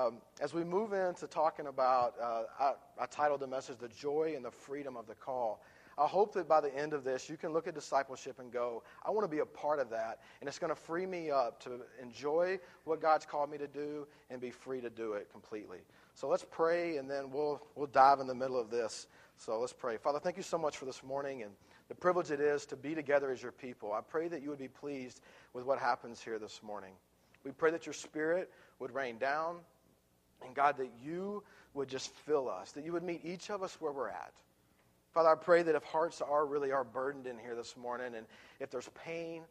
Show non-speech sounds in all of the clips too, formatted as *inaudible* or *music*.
Um, as we move into talking about, uh, I, I, titled the message, The Joy and the Freedom of the Call. I hope that by the end of this, you can look at discipleship and go, I want to be a part of that. And it's going to free me up to enjoy what God's called me to do and be free to do it completely. So let's pray, and then we'll, we'll dive in the middle of this. So let's pray. Father, thank you so much for this morning and the privilege it is to be together as your people. I pray that you would be pleased with what happens here this morning. We pray that your spirit would rain down and God, that you would just fill us, that you would meet each of us where we're at. Father, I pray that if hearts are really are burdened in here this morning, and if there's pain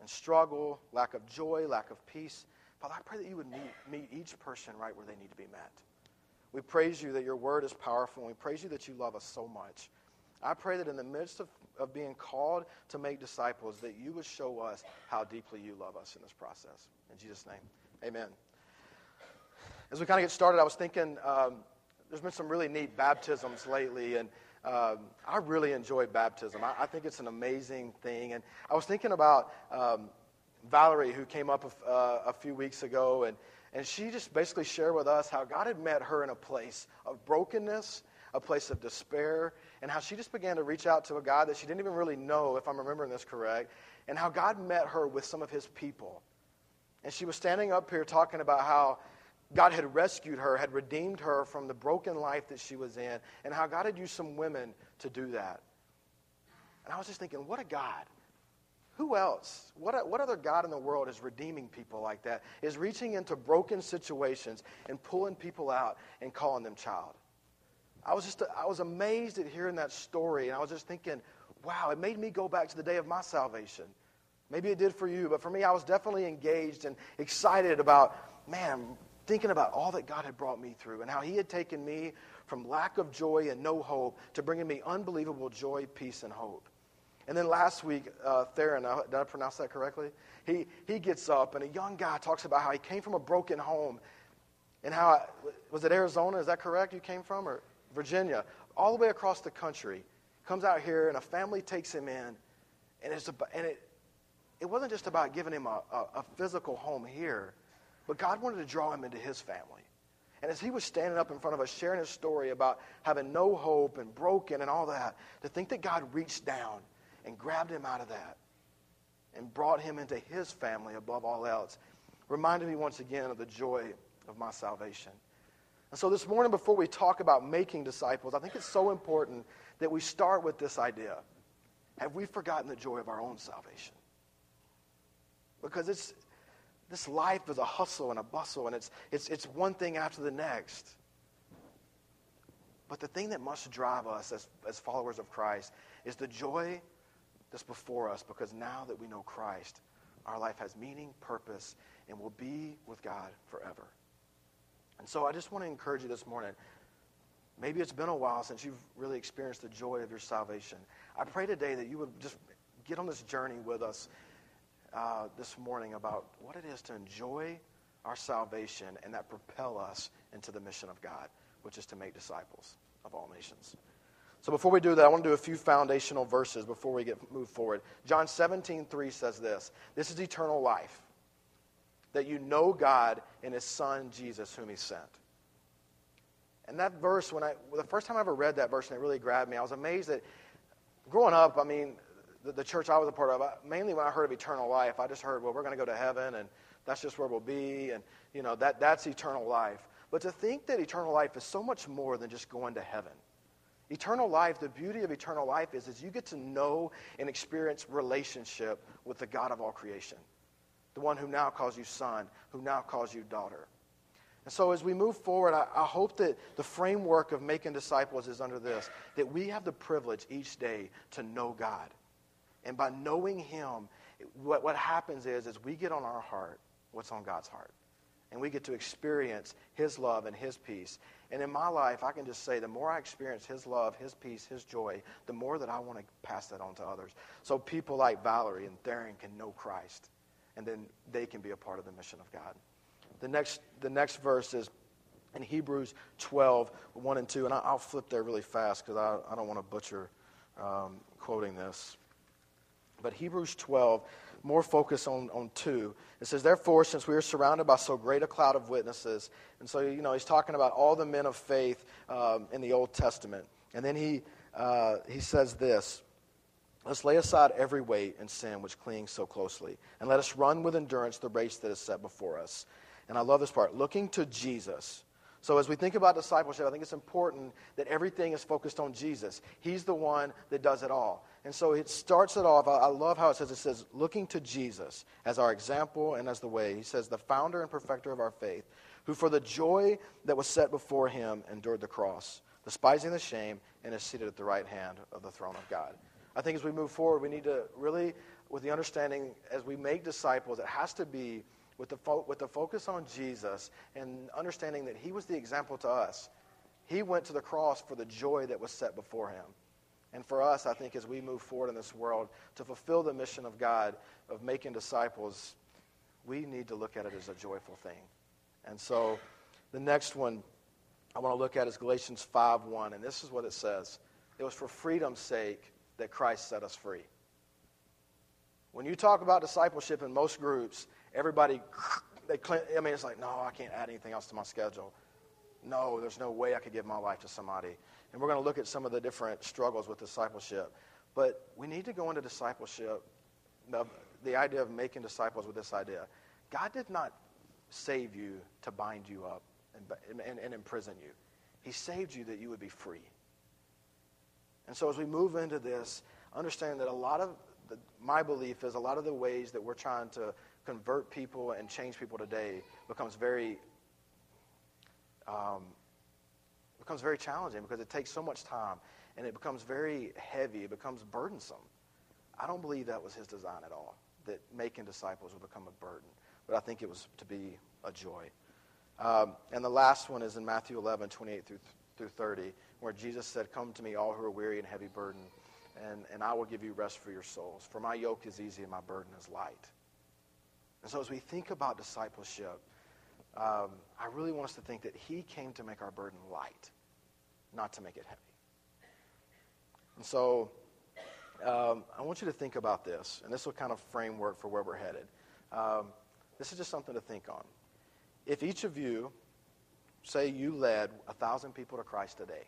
and struggle, lack of joy, lack of peace, Father, I pray that you would meet, meet each person right where they need to be met. We praise you that your word is powerful, and we praise you that you love us so much. I pray that in the midst of, of being called to make disciples, that you would show us how deeply you love us in this process. In Jesus' name, amen as we kind of get started, I was thinking um, there's been some really neat baptisms lately, and um, I really enjoy baptism. I, I, think it's an amazing thing. And I was thinking about um, Valerie, who came up a, uh, a few weeks ago, and, and she just basically shared with us how God had met her in a place of brokenness, a place of despair, and how she just began to reach out to a God that she didn't even really know, if I'm remembering this correct, and how God met her with some of his people. And she was standing up here talking about how God had rescued her, had redeemed her from the broken life that she was in, and how God had used some women to do that. And I was just thinking, what a God. Who else? What, what other God in the world is redeeming people like that? Is reaching into broken situations and pulling people out and calling them child? I was just I was amazed at hearing that story, and I was just thinking, wow, it made me go back to the day of my salvation. Maybe it did for you, but for me, I was definitely engaged and excited about, man, thinking about all that God had brought me through and how He had taken me from lack of joy and no hope to bringing me unbelievable joy, peace, and hope. And then last week, uh, Theron, did I pronounce that correctly? He, he gets up, and a young guy talks about how he came from a broken home and how, was it Arizona? Is that correct? You came from? Or Virginia? All the way across the country. Comes out here, and a family takes him in. And, it's and it, it wasn't just about giving him a, a, a physical home here, but God wanted to draw him into his family. And as he was standing up in front of us, sharing his story about having no hope and broken and all that, to think that God reached down and grabbed him out of that and brought him into his family above all else reminded me once again of the joy of my salvation. And so this morning, before we talk about making disciples, I think it's so important that we start with this idea. Have we forgotten the joy of our own salvation? Because it's, this life is a hustle and a bustle, and it's, it's, it's one thing after the next. But the thing that must drive us as, as followers of Christ is the joy that's before us because now that we know Christ, our life has meaning, purpose, and will be with God forever. And so I just want to encourage you this morning. Maybe it's been a while since you've really experienced the joy of your salvation. I pray today that you would just get on this journey with us uh, this morning about what it is to enjoy our salvation and that propel us into the mission of God, which is to make disciples of all nations. So before we do that, I want to do a few foundational verses before we get move forward. John 17, 3 says this. This is eternal life. That you know God and his son Jesus whom he sent. And that verse, when I the first time I ever read that verse and it really grabbed me, I was amazed that growing up, I mean, the, the church I was a part of, mainly when I heard of eternal life, I just heard, well, we're going to go to heaven and that's just where we'll be. And, you know, that, that's eternal life. But to think that eternal life is so much more than just going to heaven. Eternal life, the beauty of eternal life is, is you get to know and experience relationship with the God of all creation. The one who now calls you son, who now calls you daughter. And so as we move forward, I, I, hope that the framework of making disciples is under this that we have the privilege each day to know God. And by knowing Him, what, what happens is, is we get on our heart what's on God's heart. And we get to experience His love and His peace. And in my life, I can just say the more I experience His love, His peace, His joy, the more that I want to pass that on to others. So people like Valerie and Theron can know Christ. And then they can be a part of the mission of God. The next, the next verse is in Hebrews 12, 1 and 2. And I'll flip there really fast because I, I don't want to butcher um, quoting this. But Hebrews 12, more focus on, on two. It says, Therefore, since we are surrounded by so great a cloud of witnesses, and so, you know, he's talking about all the men of faith um, in the Old Testament. And then he, uh, he says this Let's lay aside every weight and sin which clings so closely, and let us run with endurance the race that is set before us. And I love this part looking to Jesus. So, as we think about discipleship, I think it's important that everything is focused on Jesus. He's the one that does it all. And so it starts it off. I love how it says, it says, looking to Jesus as our example and as the way. He says, the founder and perfecter of our faith, who for the joy that was set before him endured the cross, despising the shame, and is seated at the right hand of the throne of God. I think as we move forward, we need to really, with the understanding, as we make disciples, it has to be with the, fo- with the focus on Jesus and understanding that he was the example to us. He went to the cross for the joy that was set before him. And for us, I think as we move forward in this world to fulfill the mission of God of making disciples, we need to look at it as a joyful thing. And so the next one I want to look at is Galatians 5:1, and this is what it says. It was for freedom's sake that Christ set us free. When you talk about discipleship in most groups, everybody *sniffs* they I mean it's like, no, I can't add anything else to my schedule. No, there's no way I could give my life to somebody. And we're going to look at some of the different struggles with discipleship. But we need to go into discipleship, the, the idea of making disciples with this idea. God did not save you to bind you up and, and, and imprison you, He saved you that you would be free. And so as we move into this, understand that a lot of the, my belief is a lot of the ways that we're trying to convert people and change people today becomes very um, becomes very challenging because it takes so much time and it becomes very heavy. It becomes burdensome. I don't believe that was his design at all, that making disciples would become a burden. But I think it was to be a joy. Um, and the last one is in Matthew 11, 28 through, through 30, where Jesus said, Come to me, all who are weary and heavy burdened, and, and I will give you rest for your souls. For my yoke is easy and my burden is light. And so as we think about discipleship, um, I really want us to think that He came to make our burden light, not to make it heavy. And so um, I want you to think about this, and this will kind of framework for where we're headed. Um, this is just something to think on. If each of you, say you led a thousand people to Christ today,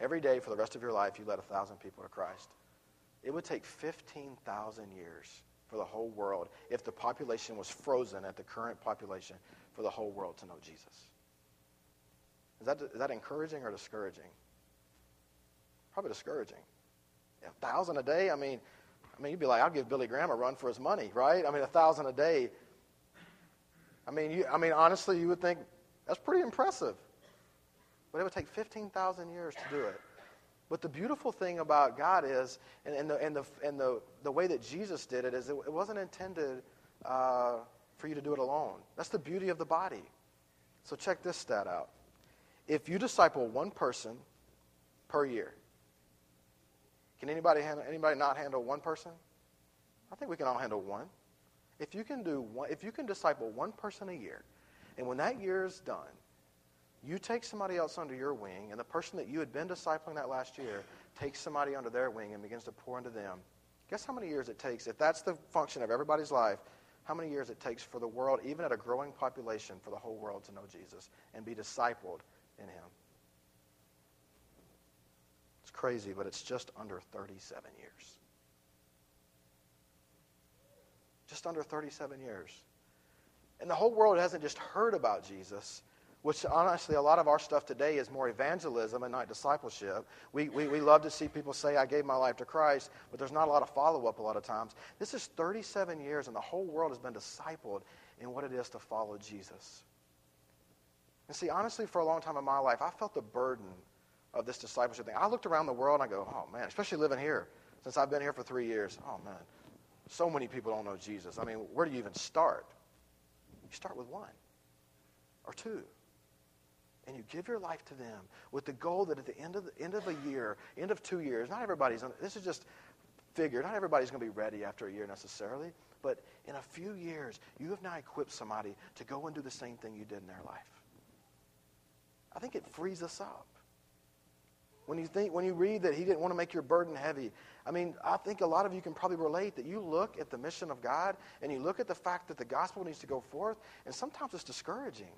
every day for the rest of your life you led a thousand people to Christ, it would take 15,000 years for the whole world if the population was frozen at the current population for the whole world to know Jesus. Is that, is that encouraging or discouraging? Probably discouraging. A thousand a day, I mean, I mean, you'd be like, I'll give Billy Graham a run for his money, right? I mean, a thousand a day. I mean, you, I mean, honestly, you would think that's pretty impressive. But it would take 15,000 years to do it. But the beautiful thing about God is, and, and, the, and, the, and the, the way that Jesus did it, is it, it wasn't intended uh, for you to do it alone. That's the beauty of the body. So check this stat out. If you disciple one person per year, can anybody handle, anybody not handle one person? I think we can all handle one. If you can do one, if you can disciple one person a year, and when that year is done, you take somebody else under your wing, and the person that you had been discipling that last year takes somebody under their wing and begins to pour into them. Guess how many years it takes, if that's the function of everybody's life, how many years it takes for the world, even at a growing population, for the whole world to know Jesus and be discipled in him. It's crazy, but it's just under 37 years. Just under 37 years. And the whole world hasn't just heard about Jesus, which honestly, a lot of our stuff today is more evangelism and not discipleship. We, we, we love to see people say, I gave my life to Christ, but there's not a lot of follow up a lot of times. This is 37 years, and the whole world has been discipled in what it is to follow Jesus. And see, honestly, for a long time in my life, I felt the burden of this discipleship thing. I looked around the world and I go, oh man, especially living here, since I've been here for three years, oh man, so many people don't know Jesus. I mean, where do you even start? You start with one or two and you give your life to them with the goal that at the end of the end of a year, end of two years, not everybody's this is just figure, not everybody's going to be ready after a year necessarily, but in a few years, you have now equipped somebody to go and do the same thing you did in their life. I think it frees us up. When you think, when you read that he didn't want to make your burden heavy, I mean, I think a lot of you can probably relate that you look at the mission of God and you look at the fact that the gospel needs to go forth, and sometimes it's discouraging.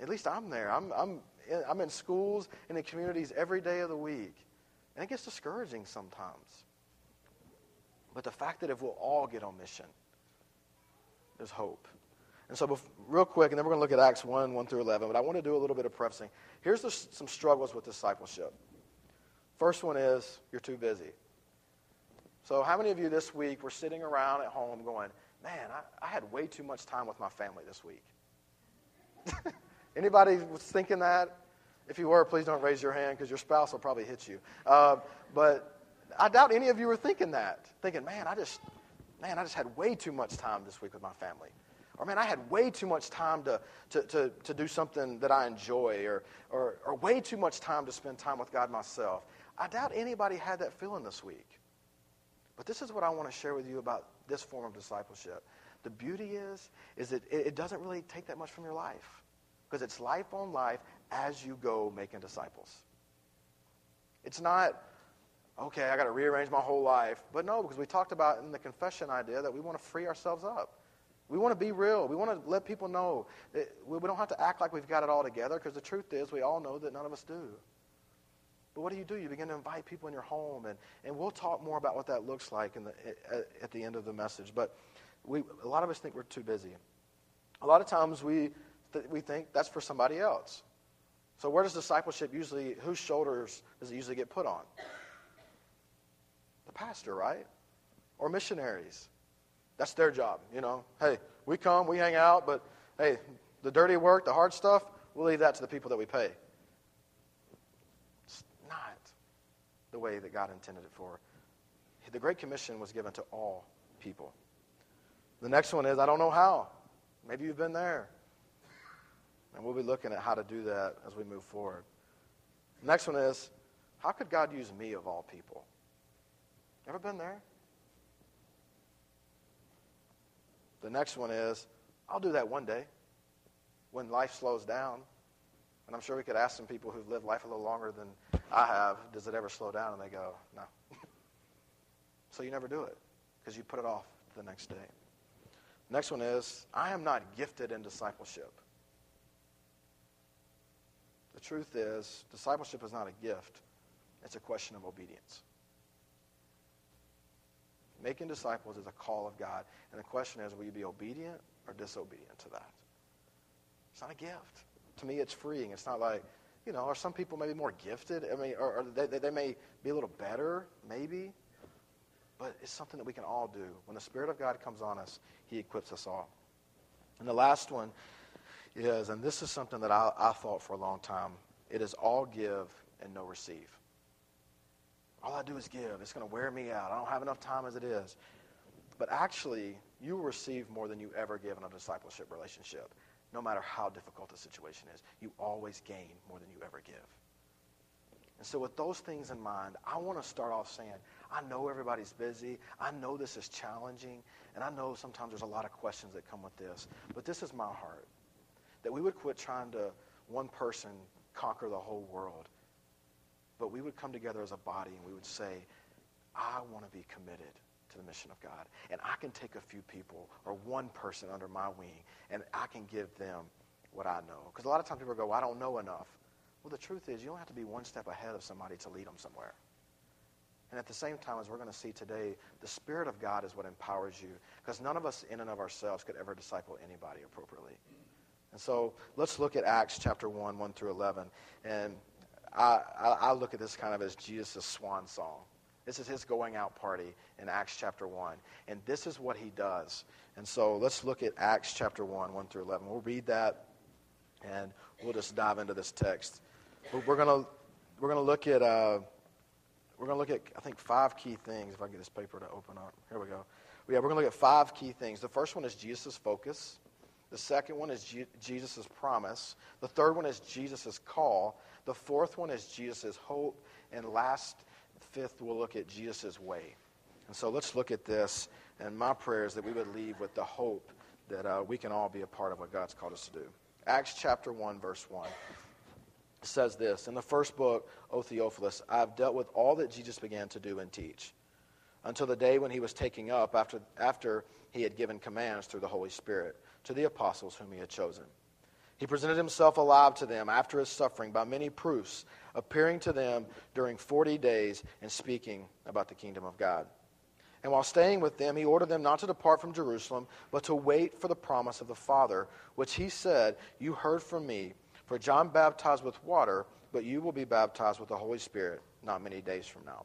At least I'm there. I'm, I'm, I'm in schools and in communities every day of the week, and it gets discouraging sometimes. But the fact that if we'll all get on mission, there's hope. And so, real quick, and then we're going to look at Acts 1 1 through 11, but I want to do a little bit of prefacing. Here's the, some struggles with discipleship. First one is you're too busy. So, how many of you this week were sitting around at home going, Man, I, I had way too much time with my family this week? *laughs* Anybody was thinking that? If you were, please don't raise your hand because your spouse will probably hit you. Uh, but I doubt any of you were thinking that. Thinking, man, I just, man, I just had way too much time this week with my family. Or, man, I had way too much time to, to, to, to do something that I enjoy, or, or, or way too much time to spend time with God myself. I doubt anybody had that feeling this week. But this is what I want to share with you about this form of discipleship. The beauty is, is that it, it doesn't really take that much from your life. Because it's life on life as you go making disciples. It's not, okay, I got to rearrange my whole life. But no, because we talked about in the confession idea that we want to free ourselves up. We want to be real. We want to let people know. That we don't have to act like we've got it all together because the truth is we all know that none of us do. But what do you do? You begin to invite people in your home, and, and we'll talk more about what that looks like in the, at, at the end of the message. But we, a lot of us think we're too busy. A lot of times we, th- we think that's for somebody else. So where does discipleship usually, whose shoulders does it usually get put on? The pastor, right? Or missionaries. That's their job, you know. Hey, we come, we hang out, but hey, the dirty work, the hard stuff, we'll leave that to the people that we pay. It's not the way that God intended it for. The Great Commission was given to all people. The next one is I don't know how. Maybe you've been there. And we'll be looking at how to do that as we move forward. Next one is how could God use me of all people? Ever been there? The next one is, I'll do that one day when life slows down. And I'm sure we could ask some people who've lived life a little longer than I have, does it ever slow down? And they go, no. *laughs* so you never do it because you put it off the next day. Next one is, I am not gifted in discipleship. The truth is, discipleship is not a gift, it's a question of obedience. Making disciples is a call of God. And the question is, will you be obedient or disobedient to that? It's not a gift. To me, it's freeing. It's not like, you know, are some people maybe more gifted? I mean, or, or they, they may be a little better, maybe. But it's something that we can all do. When the Spirit of God comes on us, He equips us all. And the last one is, and this is something that I, I thought for a long time, it is all give and no receive. All I do is give. It's going to wear me out. I don't have enough time as it is. But actually, you will receive more than you ever give in a discipleship relationship, no matter how difficult the situation is. You always gain more than you ever give. And so, with those things in mind, I want to start off saying, I know everybody's busy. I know this is challenging. And I know sometimes there's a lot of questions that come with this. But this is my heart that we would quit trying to, one person, conquer the whole world. But we would come together as a body and we would say, I want to be committed to the mission of God. And I can take a few people or one person under my wing and I can give them what I know. Because a lot of times people go, well, I don't know enough. Well, the truth is, you don't have to be one step ahead of somebody to lead them somewhere. And at the same time, as we're going to see today, the Spirit of God is what empowers you. Because none of us, in and of ourselves, could ever disciple anybody appropriately. And so let's look at Acts chapter 1, 1 through 11. And I, I, I look at this kind of as Jesus' swan song. This is his going out party in Acts chapter 1. And this is what he does. And so let's look at Acts chapter 1, 1 through 11. We'll read that and we'll just dive into this text. But we're going to we're to look at uh, we're going to look at I think five key things. If I get this paper to open up, here we go. Yeah, we're going to look at five key things. The first one is Jesus' focus. The second one is Je- Jesus' promise. The third one is Jesus' call. The fourth one is Jesus' hope. And last, fifth, we'll look at Jesus' way. And so let's look at this. And my prayer is that we would leave with the hope that uh, we can all be a part of what God's called us to do. Acts chapter 1, verse 1 says this In the first book, O Theophilus, I have dealt with all that Jesus began to do and teach until the day when he was taking up after, after he had given commands through the Holy Spirit to the apostles whom he had chosen. He presented himself alive to them after his suffering by many proofs, appearing to them during 40 days and speaking about the kingdom of God. And while staying with them, he ordered them not to depart from Jerusalem, but to wait for the promise of the Father, which he said, You heard from me. For John baptized with water, but you will be baptized with the Holy Spirit not many days from now.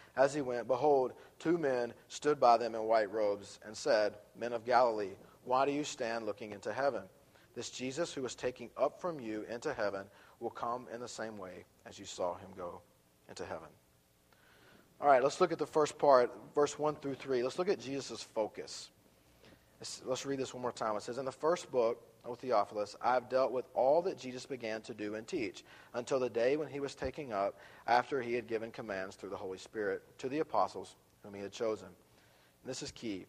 as he went, behold, two men stood by them in white robes and said, Men of Galilee, why do you stand looking into heaven? This Jesus who was taking up from you into heaven will come in the same way as you saw him go into heaven. All right, let's look at the first part, verse 1 through 3. Let's look at Jesus' focus. Let's, read this one more time. It says, In the first book, O Theophilus, I have dealt with all that Jesus began to do and teach until the day when he was taken up after he had given commands through the Holy Spirit to the apostles whom he had chosen. And this is key.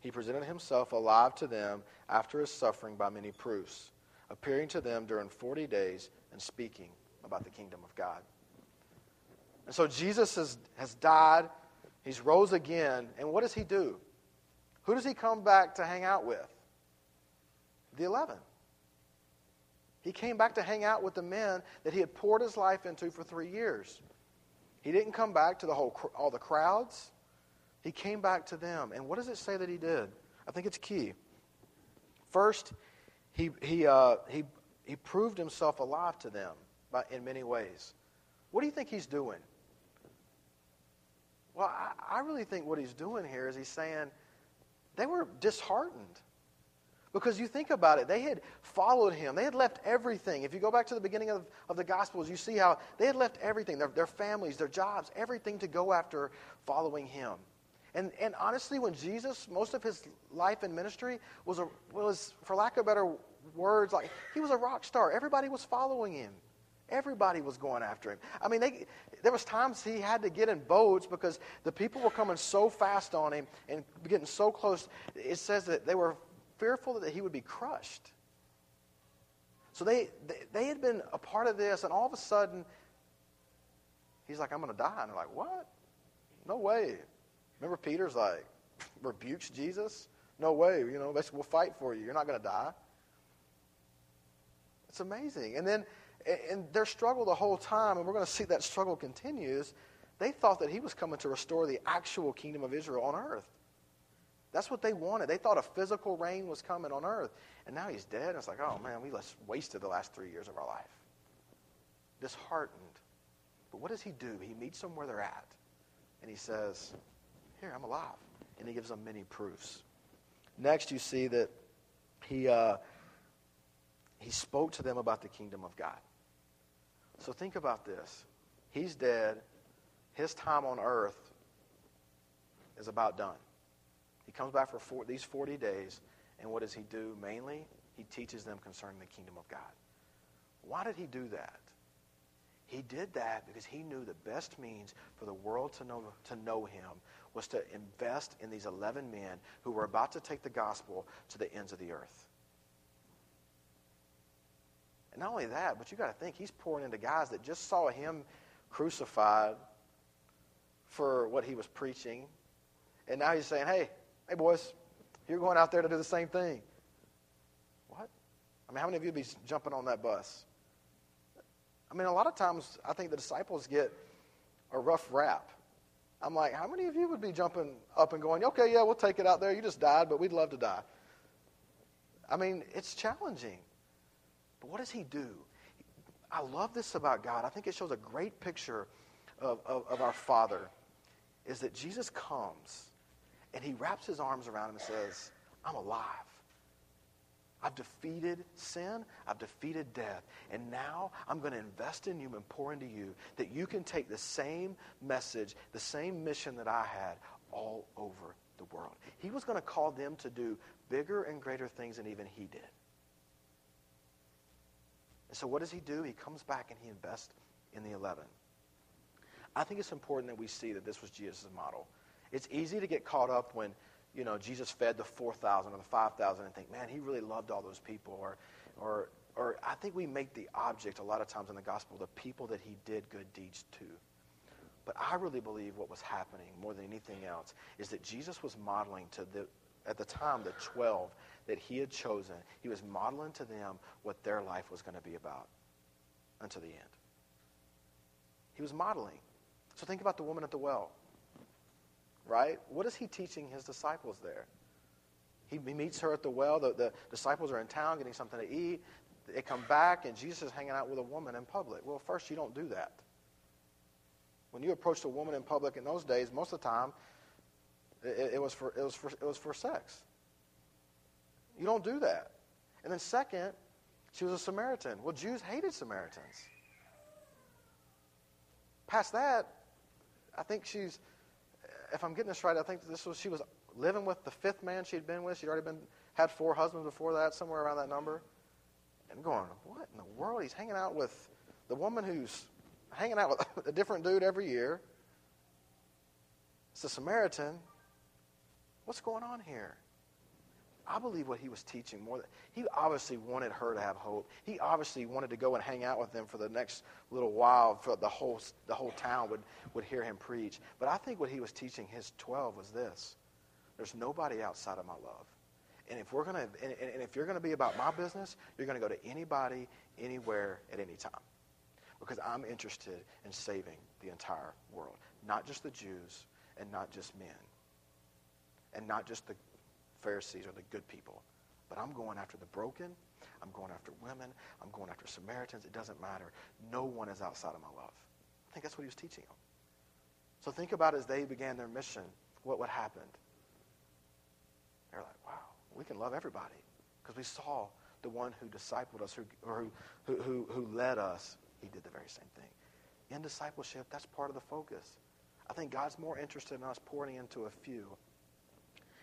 He presented himself alive to them after his suffering by many proofs, appearing to them during 40 days and speaking about the kingdom of God. And so Jesus has, has died, he's rose again, and what does he do? Who does he come back to hang out with? The eleven. He came back to hang out with the men that he had poured his life into for three years. He didn't come back to the whole all the crowds. He came back to them. And what does it say that he did? I think it's key. First, he, he, uh, he, he proved himself alive to them by, in many ways. What do you think he's doing? Well, I, I really think what he's doing here is he's saying they were disheartened. Because you think about it, they had followed him. They had left everything. If you go back to the beginning of, of the Gospels, you see how they had left everything their, their families, their jobs, everything to go after following him. And, and honestly, when Jesus, most of his life and ministry was, a, was, for lack of better words, like he was a rock star. Everybody was following him. Everybody was going after him. I mean, they, there was times he had to get in boats because the people were coming so fast on him and getting so close. It says that they were fearful that he would be crushed. So they, they, they had been a part of this, and all of a sudden, he's like, I'm going to die. And they're like, what? No way. Remember Peter's like, *laughs* rebukes Jesus? No way. You know, we'll fight for you. You're not going to die. It's amazing. And then and their struggle the whole time, and we're going to see that struggle continues, they thought that he was coming to restore the actual kingdom of Israel on earth. That's what they wanted. They thought a physical reign was coming on earth. And now he's dead. And it's like, oh man, we wasted the last three years of our life. Disheartened. But what does he do? He meets them where they're at. And he says, Here, I'm alive. And he gives them many proofs. Next, you see that he, uh, he spoke to them about the kingdom of God. So think about this. He's dead. His time on earth is about done. He comes back for four, these 40 days, and what does he do mainly? He teaches them concerning the kingdom of God. Why did he do that? He did that because he knew the best means for the world to know, to know him was to invest in these 11 men who were about to take the gospel to the ends of the earth. And not only that, but you got to think he's pouring into guys that just saw him crucified for what he was preaching. And now he's saying, hey, hey, boys, you're going out there to do the same thing. What? I mean, how many of you would be jumping on that bus? I mean, a lot of times I think the disciples get a rough rap. I'm like, how many of you would be jumping up and going, okay, yeah, we'll take it out there. You just died, but we'd love to die. I mean, it's challenging. But what does he do? I love this about God. I think it shows a great picture of, of, of our Father, is that Jesus comes and he wraps his arms around him and says, I'm alive. I've defeated sin. I've defeated death. And now I'm going to invest in you and pour into you that you can take the same message, the same mission that I had all over the world. He was going to call them to do bigger and greater things than even he did. And so what does he do? He comes back and he invests in the 11. I think it's important that we see that this was Jesus' model. It's easy to get caught up when you know, Jesus fed the 4,000 or the 5,000 and think, man, he really loved all those people. Or, or, or I think we make the object a lot of times in the gospel the people that he did good deeds to. But I really believe what was happening more than anything else is that Jesus was modeling to the, at the time, the 12 that he had chosen. He was modeling to them what their life was going to be about until the end. He was modeling. So think about the woman at the well right? What is he teaching his disciples there? He, meets her at the well. The, the disciples are in town getting something to eat. They come back, and Jesus is hanging out with a woman in public. Well, first, you don't do that. When you approached a woman in public in those days, most of the time, it, it, was, for, it, was, for, it was for sex. You don't do that. And then, second, she was a Samaritan. Well, Jews hated Samaritans. Past that, I think she's if I'm getting this right, I think this was she was living with the fifth man she'd been with. She'd already been had four husbands before that, somewhere around that number. And going, what in the world? He's hanging out with the woman who's hanging out with *laughs* a different dude every year. It's a Samaritan. What's going on here? I believe what he was teaching more. Than, he obviously wanted her to have hope. He obviously wanted to go and hang out with them for the next little while. For the whole the whole town would would hear him preach. But I think what he was teaching his twelve was this: There's nobody outside of my love. And if we're gonna and, and if you're gonna be about my business, you're gonna go to anybody, anywhere, at any time, because I'm interested in saving the entire world, not just the Jews and not just men, and not just the Pharisees are the good people. But I'm going after the broken. I'm going after women. I'm going after Samaritans. It doesn't matter. No one is outside of my love. I think that's what he was teaching them. So think about as they began their mission, what would happen. They're like, wow, we can love everybody because we saw the one who discipled us, who, or who, who, who led us. He did the very same thing. In discipleship, that's part of the focus. I think God's more interested in us pouring into a few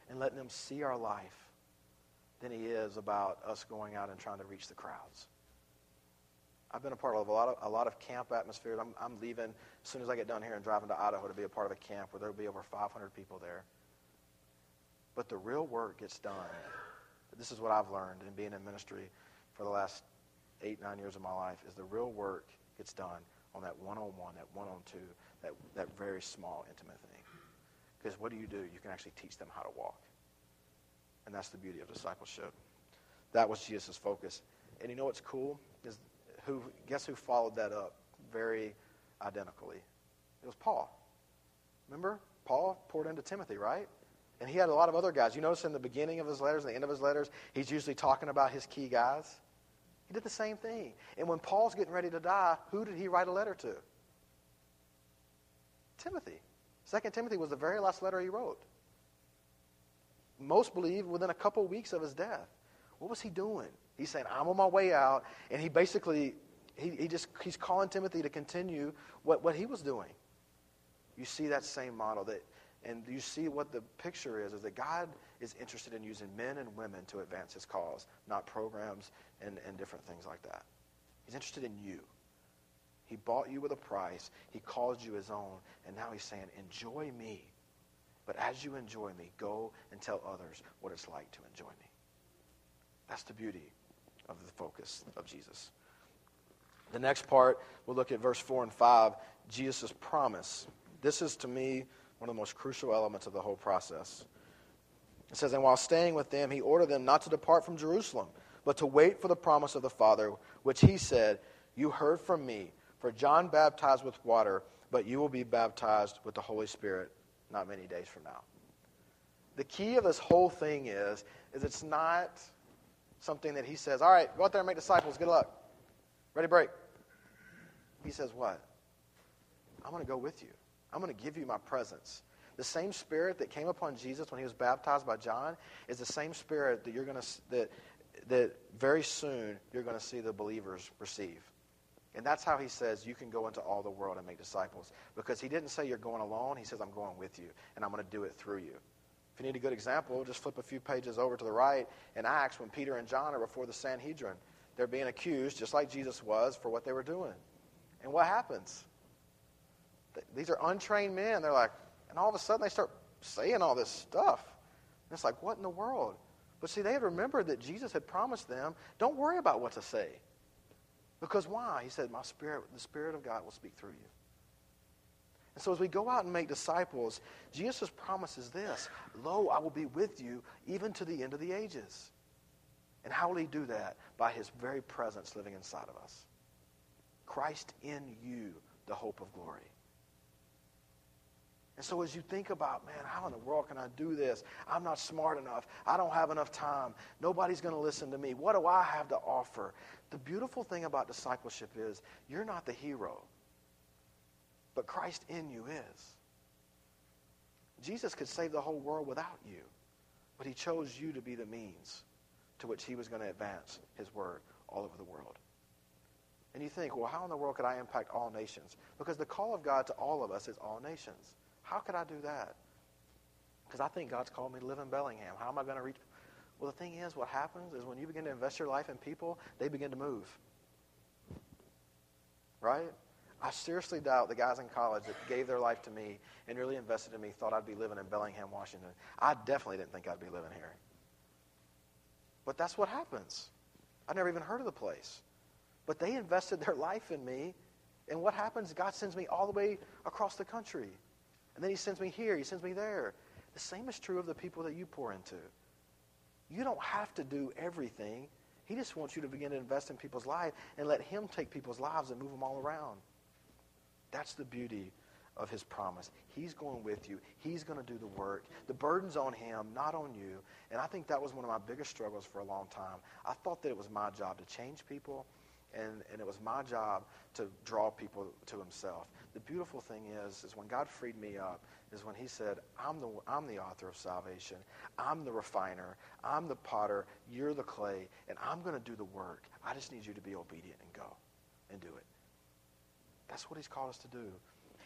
and letting them see our life than he is about us going out and trying to reach the crowds. I've been a part of a lot of, a lot of camp atmospheres. I'm, I'm leaving as soon as I get done here and driving to Idaho to be a part of a camp where there'll be over 500 people there. But the real work gets done. This is what I've learned in being in ministry for the last eight, nine years of my life, is the real work gets done on that one-on-one, that one-on-two, that, that very small, intimate thing. Because what do you do? You can actually teach them how to walk. And that's the beauty of discipleship. That was Jesus' focus. And you know what's cool? Is who guess who followed that up very identically? It was Paul. Remember? Paul poured into Timothy, right? And he had a lot of other guys. You notice in the beginning of his letters, and the end of his letters, he's usually talking about his key guys. He did the same thing. And when Paul's getting ready to die, who did he write a letter to? Timothy. Second Timothy was the very last letter he wrote. Most believe within a couple weeks of his death. What was he doing? He's saying, I'm on my way out. And he basically, he, he just, he's calling Timothy to continue what, what he was doing. You see that same model that, and you see what the picture is, is that God is interested in using men and women to advance his cause, not programs and, and different things like that. He's interested in you. He bought you with a price. He called you his own. And now he's saying, enjoy me. But as you enjoy me, go and tell others what it's like to enjoy me. That's the beauty of the focus of Jesus. The next part, we'll look at verse 4 and 5, Jesus' promise. This is, to me, one of the most crucial elements of the whole process. It says, And while staying with them, he ordered them not to depart from Jerusalem, but to wait for the promise of the Father, which he said, You heard from me. For John baptized with water, but you will be baptized with the Holy Spirit not many days from now. The key of this whole thing is, is it's not something that he says, all right, go out there and make disciples, good luck. Ready, break. He says, what? I'm going to go with you. I'm going to give you my presence. The same spirit that came upon Jesus when he was baptized by John is the same spirit that you're going to that that very soon you're going to see the believers receive. And that's how he says you can go into all the world and make disciples. Because he didn't say you're going alone. He says, I'm going with you, and I'm going to do it through you. If you need a good example, just flip a few pages over to the right in Acts when Peter and John are before the Sanhedrin. They're being accused, just like Jesus was, for what they were doing. And what happens? These are untrained men. They're like, and all of a sudden they start saying all this stuff. And it's like, what in the world? But see, they had remembered that Jesus had promised them, don't worry about what to say. Because why? He said, My spirit, the Spirit of God will speak through you. And so as we go out and make disciples, Jesus promises this Lo, I will be with you even to the end of the ages. And how will he do that? By his very presence living inside of us. Christ in you, the hope of glory. And so as you think about, man, how in the world can I do this? I'm not smart enough. I don't have enough time. Nobody's going to listen to me. What do I have to offer? The beautiful thing about discipleship is you're not the hero, but Christ in you is. Jesus could save the whole world without you, but he chose you to be the means to which he was going to advance his word all over the world. And you think, well, how in the world could I impact all nations? Because the call of God to all of us is all nations. How could I do that? Because I think God's called me to live in Bellingham. How am I going to reach? Well, the thing is, what happens is when you begin to invest your life in people, they begin to move. Right? I seriously doubt the guys in college that gave their life to me and really invested in me thought I'd be living in Bellingham, Washington. I definitely didn't think I'd be living here. But that's what happens. I never even heard of the place. But they invested their life in me, and what happens? God sends me all the way across the country. And then he sends me here, he sends me there. The same is true of the people that you pour into. You don't have to do everything. He just wants you to begin to invest in people's lives and let him take people's lives and move them all around. That's the beauty of his promise. He's going with you. He's going to do the work. The burden's on him, not on you. And I think that was one of my biggest struggles for a long time. I thought that it was my job to change people, and, and it was my job to draw people to himself. The beautiful thing is, is when God freed me up, is when he said, I'm the, I'm the author of salvation. I'm the refiner. I'm the potter. You're the clay. And I'm going to do the work. I just need you to be obedient and go and do it. That's what he's called us to do.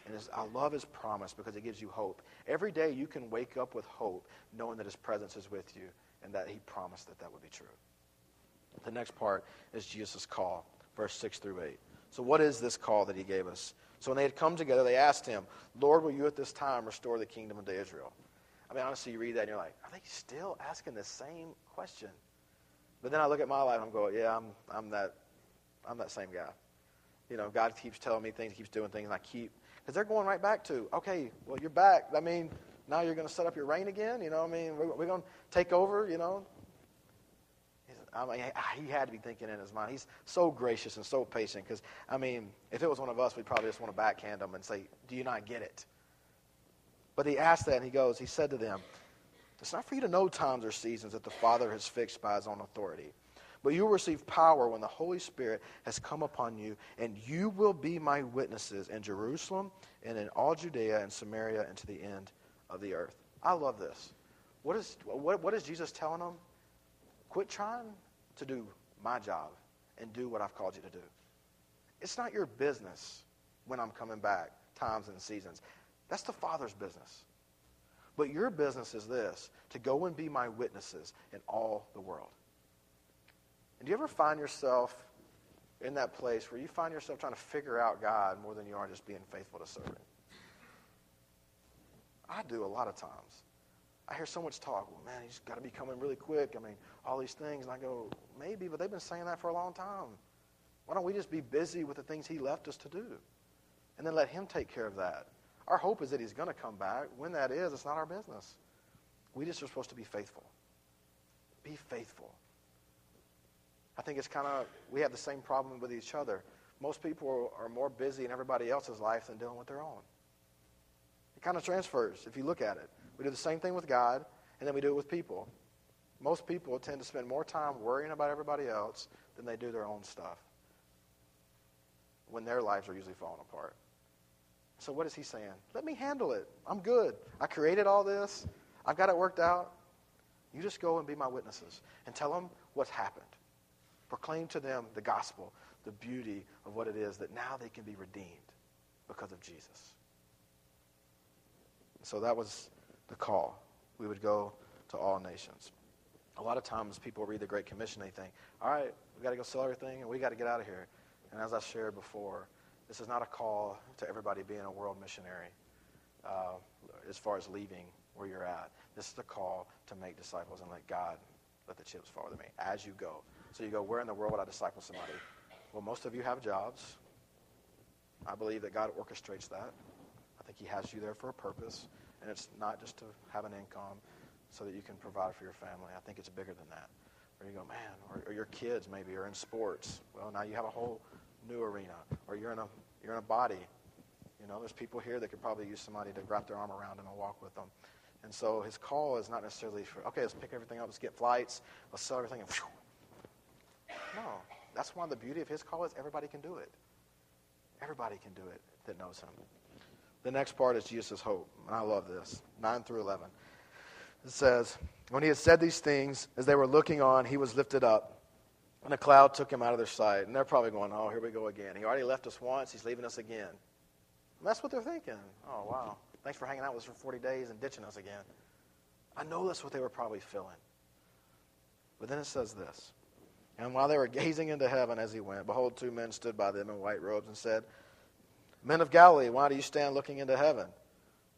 And I love his promise because it gives you hope. Every day you can wake up with hope, knowing that his presence is with you and that he promised that that would be true. The next part is Jesus' call, verse 6 through 8. So, what is this call that he gave us? So, when they had come together, they asked him, Lord, will you at this time restore the kingdom of Israel? I mean, honestly, you read that and you're like, are they still asking the same question? But then I look at my life and I'm going, yeah, I'm, I'm, that, I'm that same guy. You know, God keeps telling me things, keeps doing things, and I keep, because they're going right back to, okay, well, you're back. I mean, now you're going to set up your reign again. You know, I mean, we're, we're going to take over. You know, I mean, he had to be thinking in his mind. He's so gracious and so patient because, I mean, if it was one of us, we'd probably just want to backhand him and say, Do you not get it? But he asked that and he goes, He said to them, It's not for you to know times or seasons that the Father has fixed by his own authority. But you will receive power when the Holy Spirit has come upon you, and you will be my witnesses in Jerusalem and in all Judea and Samaria and to the end of the earth. I love this. What is, what, what is Jesus telling them? Quit trying to do my job and do what I've called you to do. It's not your business when I'm coming back, times and seasons. That's the Father's business. But your business is this to go and be my witnesses in all the world. And do you ever find yourself in that place where you find yourself trying to figure out God more than you are just being faithful to serve Him? I do a lot of times. I hear so much talk. Well, man, he's got to be coming really quick. I mean, all these things. And I go, maybe, but they've been saying that for a long time. Why don't we just be busy with the things he left us to do? And then let him take care of that. Our hope is that he's going to come back. When that is, it's not our business. We just are supposed to be faithful. Be faithful. I think it's kind of, we have the same problem with each other. Most people are more busy in everybody else's life than dealing with their own. It kind of transfers if you look at it. We do the same thing with God, and then we do it with people. Most people tend to spend more time worrying about everybody else than they do their own stuff when their lives are usually falling apart. So, what is he saying? Let me handle it. I'm good. I created all this, I've got it worked out. You just go and be my witnesses and tell them what's happened. Proclaim to them the gospel, the beauty of what it is that now they can be redeemed because of Jesus. So that was the call. We would go to all nations. A lot of times people read the Great Commission, they think, all right, we got to go sell everything and we got to get out of here. And as I shared before, this is not a call to everybody being a world missionary uh, as far as leaving where you're at. This is the call to make disciples and let God let the chips fall to me as you go. So you go, where in the world would I disciple somebody? Well, most of you have jobs. I believe that God orchestrates that. I think He has you there for a purpose, and it's not just to have an income so that you can provide for your family. I think it's bigger than that. Or you go, man, or, or your kids maybe are in sports. Well, now you have a whole new arena. Or you're in a you're in a body. You know, there's people here that could probably use somebody to wrap their arm around them and walk with them. And so his call is not necessarily for, okay, let's pick everything up, let's get flights, let's sell everything. And no, that's one of the beauty of his call is everybody can do it. Everybody can do it that knows him. The next part is Jesus' hope. And I love this. 9 through 11. It says, When he had said these things, as they were looking on, he was lifted up, and a cloud took him out of their sight. And they're probably going, Oh, here we go again. He already left us once, he's leaving us again. And that's what they're thinking. Oh, wow. Thanks for hanging out with us for 40 days and ditching us again. I know that's what they were probably feeling. But then it says this And while they were gazing into heaven as he went, behold, two men stood by them in white robes and said, Men of Galilee, why do you stand looking into heaven?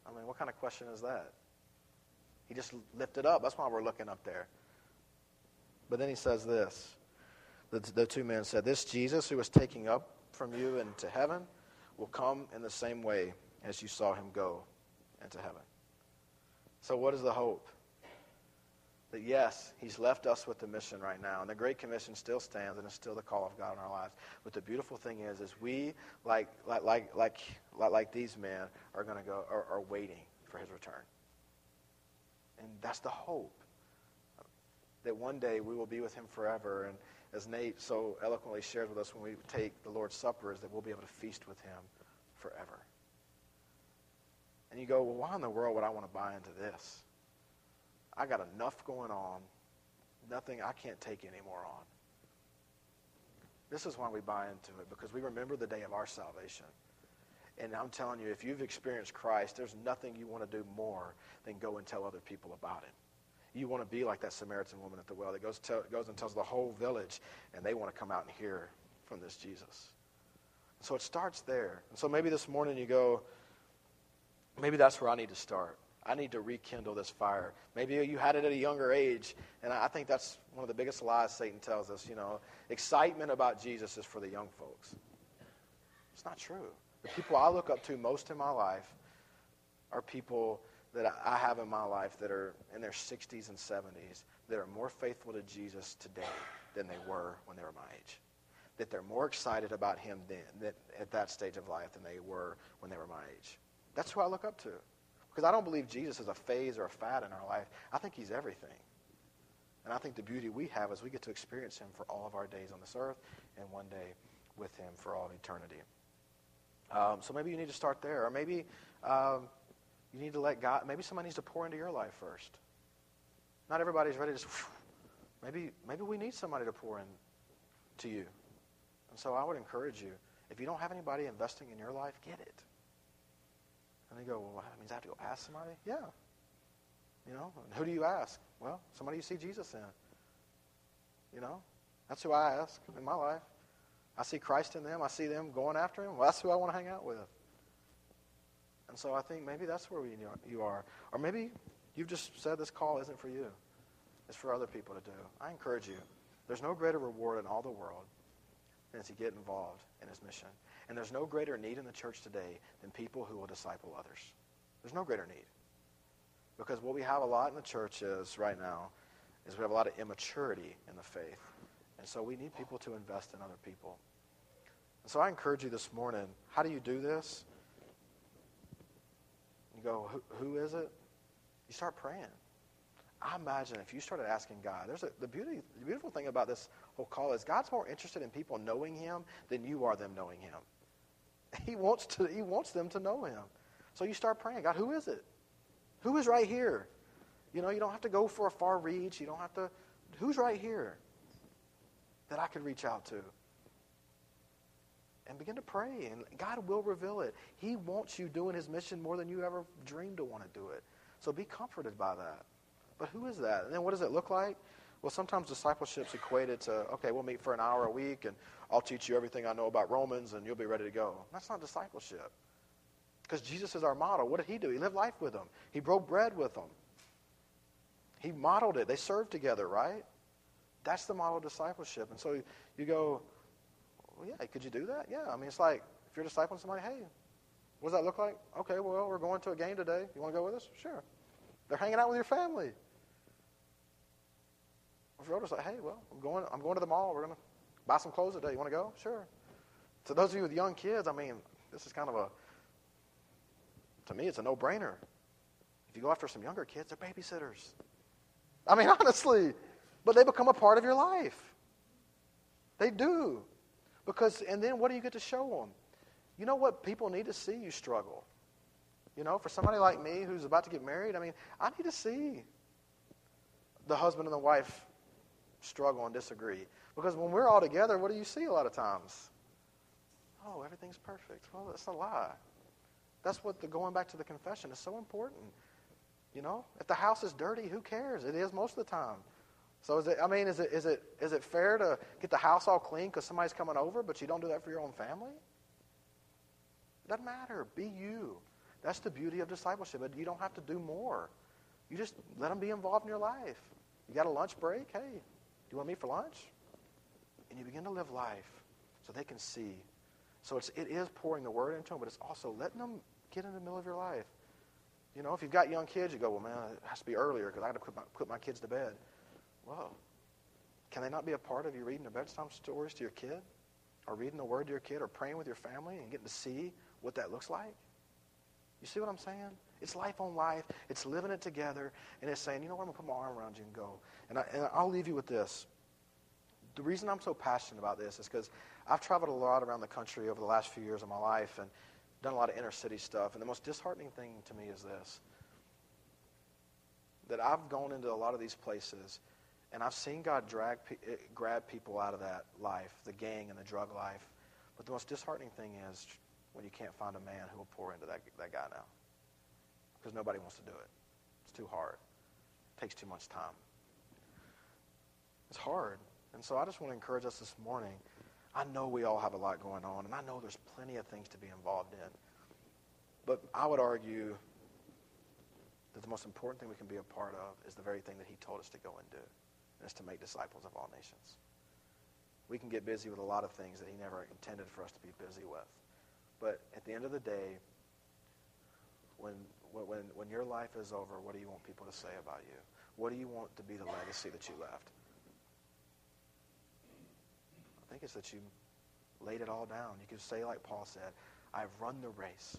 I mean, what kind of question is that? He just lifted up. That's why we're looking up there. But then he says this the, the two men said, This Jesus who was taking up from you into heaven will come in the same way as you saw him go into heaven. So, what is the hope? That yes, he's left us with the mission right now, and the Great Commission still stands, and it's still the call of God in our lives. But the beautiful thing is, is we like like like like like, these men are going to go are, are waiting for his return, and that's the hope that one day we will be with him forever. And as Nate so eloquently shared with us when we take the Lord's Supper, is that we'll be able to feast with him forever. And you go, well, why in the world would I want to buy into this? I got enough going on, nothing I can't take anymore on. This is why we buy into it, because we remember the day of our salvation. And I'm telling you, if you've experienced Christ, there's nothing you want to do more than go and tell other people about it. You want to be like that Samaritan woman at the well that goes, tell, goes and tells the whole village, and they want to come out and hear from this Jesus. So it starts there. And so maybe this morning you go, maybe that's where I need to start. I need to rekindle this fire. Maybe you had it at a younger age, and I think that's one of the biggest lies Satan tells us. You know, excitement about Jesus is for the young folks. It's not true. The people I look up to most in my life are people that I have in my life that are in their 60s and 70s that are more faithful to Jesus today than they were when they were my age. That they're more excited about Him then, that, at that stage of life than they were when they were my age. That's who I look up to. Because I don't believe Jesus is a phase or a fad in our life. I think he's everything. And I think the beauty we have is we get to experience him for all of our days on this earth and one day with him for all of eternity. Um, so maybe you need to start there. Or maybe um, you need to let God, maybe somebody needs to pour into your life first. Not everybody's ready to just, maybe, maybe we need somebody to pour in to you. And so I would encourage you, if you don't have anybody investing in your life, get it. And they go, well, that means I have to go ask somebody? Yeah. You know, who do you ask? Well, somebody you see Jesus in. You know, that's who I ask in my life. I see Christ in them. I see them going after him. Well, that's who I want to hang out with. And so I think maybe that's where you are. Or maybe you've just said this call isn't for you. It's for other people to do. I encourage you. There's no greater reward in all the world than to get involved in his mission. And there's no greater need in the church today than people who will disciple others. There's no greater need. Because what we have a lot in the church is right now is we have a lot of immaturity in the faith. And so we need people to invest in other people. And so I encourage you this morning, how do you do this? You go, who, is it? You start praying. I imagine if you started asking God, there's a, the beauty, the beautiful thing about this whole call is God's more interested in people knowing Him than you are them knowing Him. *laughs* He wants to. He wants them to know Him. So you start praying, God, who is it? Who is right here? You know, you don't have to go for a far reach. You don't have to. Who's right here? that I could reach out to? And begin to pray, and God will reveal it. He wants you doing His mission more than you ever dreamed to want to do it. So be comforted by that. But who is that? And then what does it look like? Well, sometimes discipleship's equated to, okay, we'll meet for an hour a week and I'll teach you everything I know about Romans and you'll be ready to go. That's not discipleship. Because Jesus is our model. What did he do? He lived life with them, he broke bread with them, he modeled it. They served together, right? That's the model of discipleship. And so you go, well, yeah, could you do that? Yeah. I mean, it's like if you're discipling somebody, hey, what does that look like? Okay, well, we're going to a game today. You want to go with us? Sure. They're hanging out with your family. If you're like, hey, well, I'm going, I'm going to the mall. We're going to buy some clothes today. You want to go? Sure. To those of you with young kids, I mean, this is kind of a, to me, it's a no-brainer. If you go after some younger kids, they're babysitters. I mean, *laughs* honestly, but they become a part of your life. They do. Because, and then what do you get to show them? You know what? People need to see you struggle. You know, for somebody like me who's about to get married, I mean, I need to see the husband and the wife struggle and disagree. Because when we're all together, what do you see a lot of times? Oh, everything's perfect. Well, that's a lie. That's what the going back to the confession is so important. You know, if the house is dirty, who cares? It is most of the time. So is it? I mean, is it is it is it fair to get the house all clean because somebody's coming over, but you don't do that for your own family? It doesn't matter. Be you. That's the beauty of discipleship. You don't have to do more. You just let them be involved in your life. You got a lunch break? Hey, do you want me for lunch? And you begin to live life so they can see. So it's, it is pouring the word into them, but it's also letting them get in the middle of your life. You know, if you've got young kids, you go, well, man, it has to be earlier because I got to put my, put my kids to bed. Well, can they not be a part of you reading the bedtime stories to your kid? Or reading the word to your kid? Or praying with your family and getting to see what that looks like? You see what I'm saying? It's life on life. It's living it together. And it's saying, you know what, I'm going to put my arm around you and go. And, I, and I'll leave you with this. The reason I'm so passionate about this is because I've traveled a lot around the country over the last few years of my life and done a lot of inner city stuff. And the most disheartening thing to me is this that I've gone into a lot of these places and I've seen God drag, eh, grab people out of that life, the gang and the drug life. But the most disheartening thing is when you can't find a man who will pour into that, that guy now. Because nobody wants to do it. It's too hard. It takes too much time. It's hard. And so I just want to encourage us this morning. I know we all have a lot going on, and I know there's plenty of things to be involved in. But I would argue that the most important thing we can be a part of is the very thing that he told us to go and do, and it's to make disciples of all nations. We can get busy with a lot of things that he never intended for us to be busy with. But at the end of the day, when, when, when your life is over, what do you want people to say about you? What do you want to be the legacy that you left? I think it's that you laid it all down. You can say, like Paul said, I've run the race,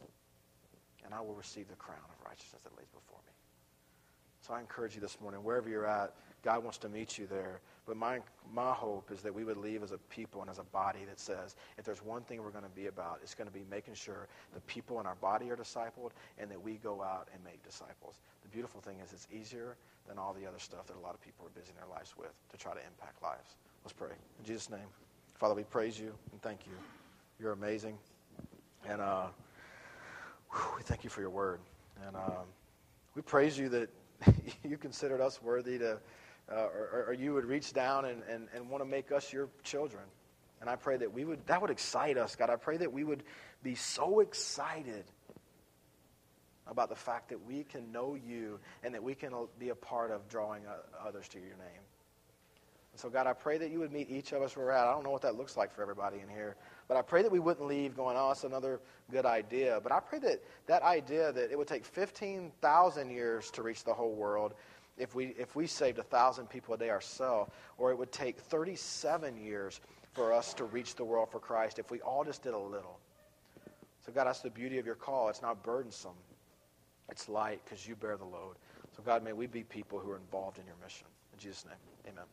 and I will receive the crown of righteousness that lays before me. So I encourage you this morning, wherever you're at, God wants to meet you there. But my, my hope is that we would leave as a people and as a body that says, if there's one thing we're going to be about, it's going to be making sure the people in our body are discipled and that we go out and make disciples. The beautiful thing is it's easier than all the other stuff that a lot of people are busy in their lives with to try to impact lives. Let's pray. In Jesus' name. Father, we praise you and thank you. You're amazing. And uh, whew, we thank you for your word. And um, we praise you that *laughs* you considered us worthy to uh, or, or, you would reach down and, and, and want to make us your children. And I pray that we would, that would excite us, God. I pray that we would be so excited about the fact that we can know you and that we can be a part of drawing others to your name. And so, God, I pray that you would meet each of us where we're at. I don't know what that looks like for everybody in here, but I pray that we wouldn't leave going, oh, it's another good idea. But I pray that that idea that it would take 15,000 years to reach the whole world if we, if we saved 1,000 people a day ourselves, or it would take 37 years for us to reach the world for Christ if we all just did a little. So, God, that's the beauty of your call. It's not burdensome, it's light because you bear the load. So, God, may we be people who are involved in your mission. In Jesus' name, amen.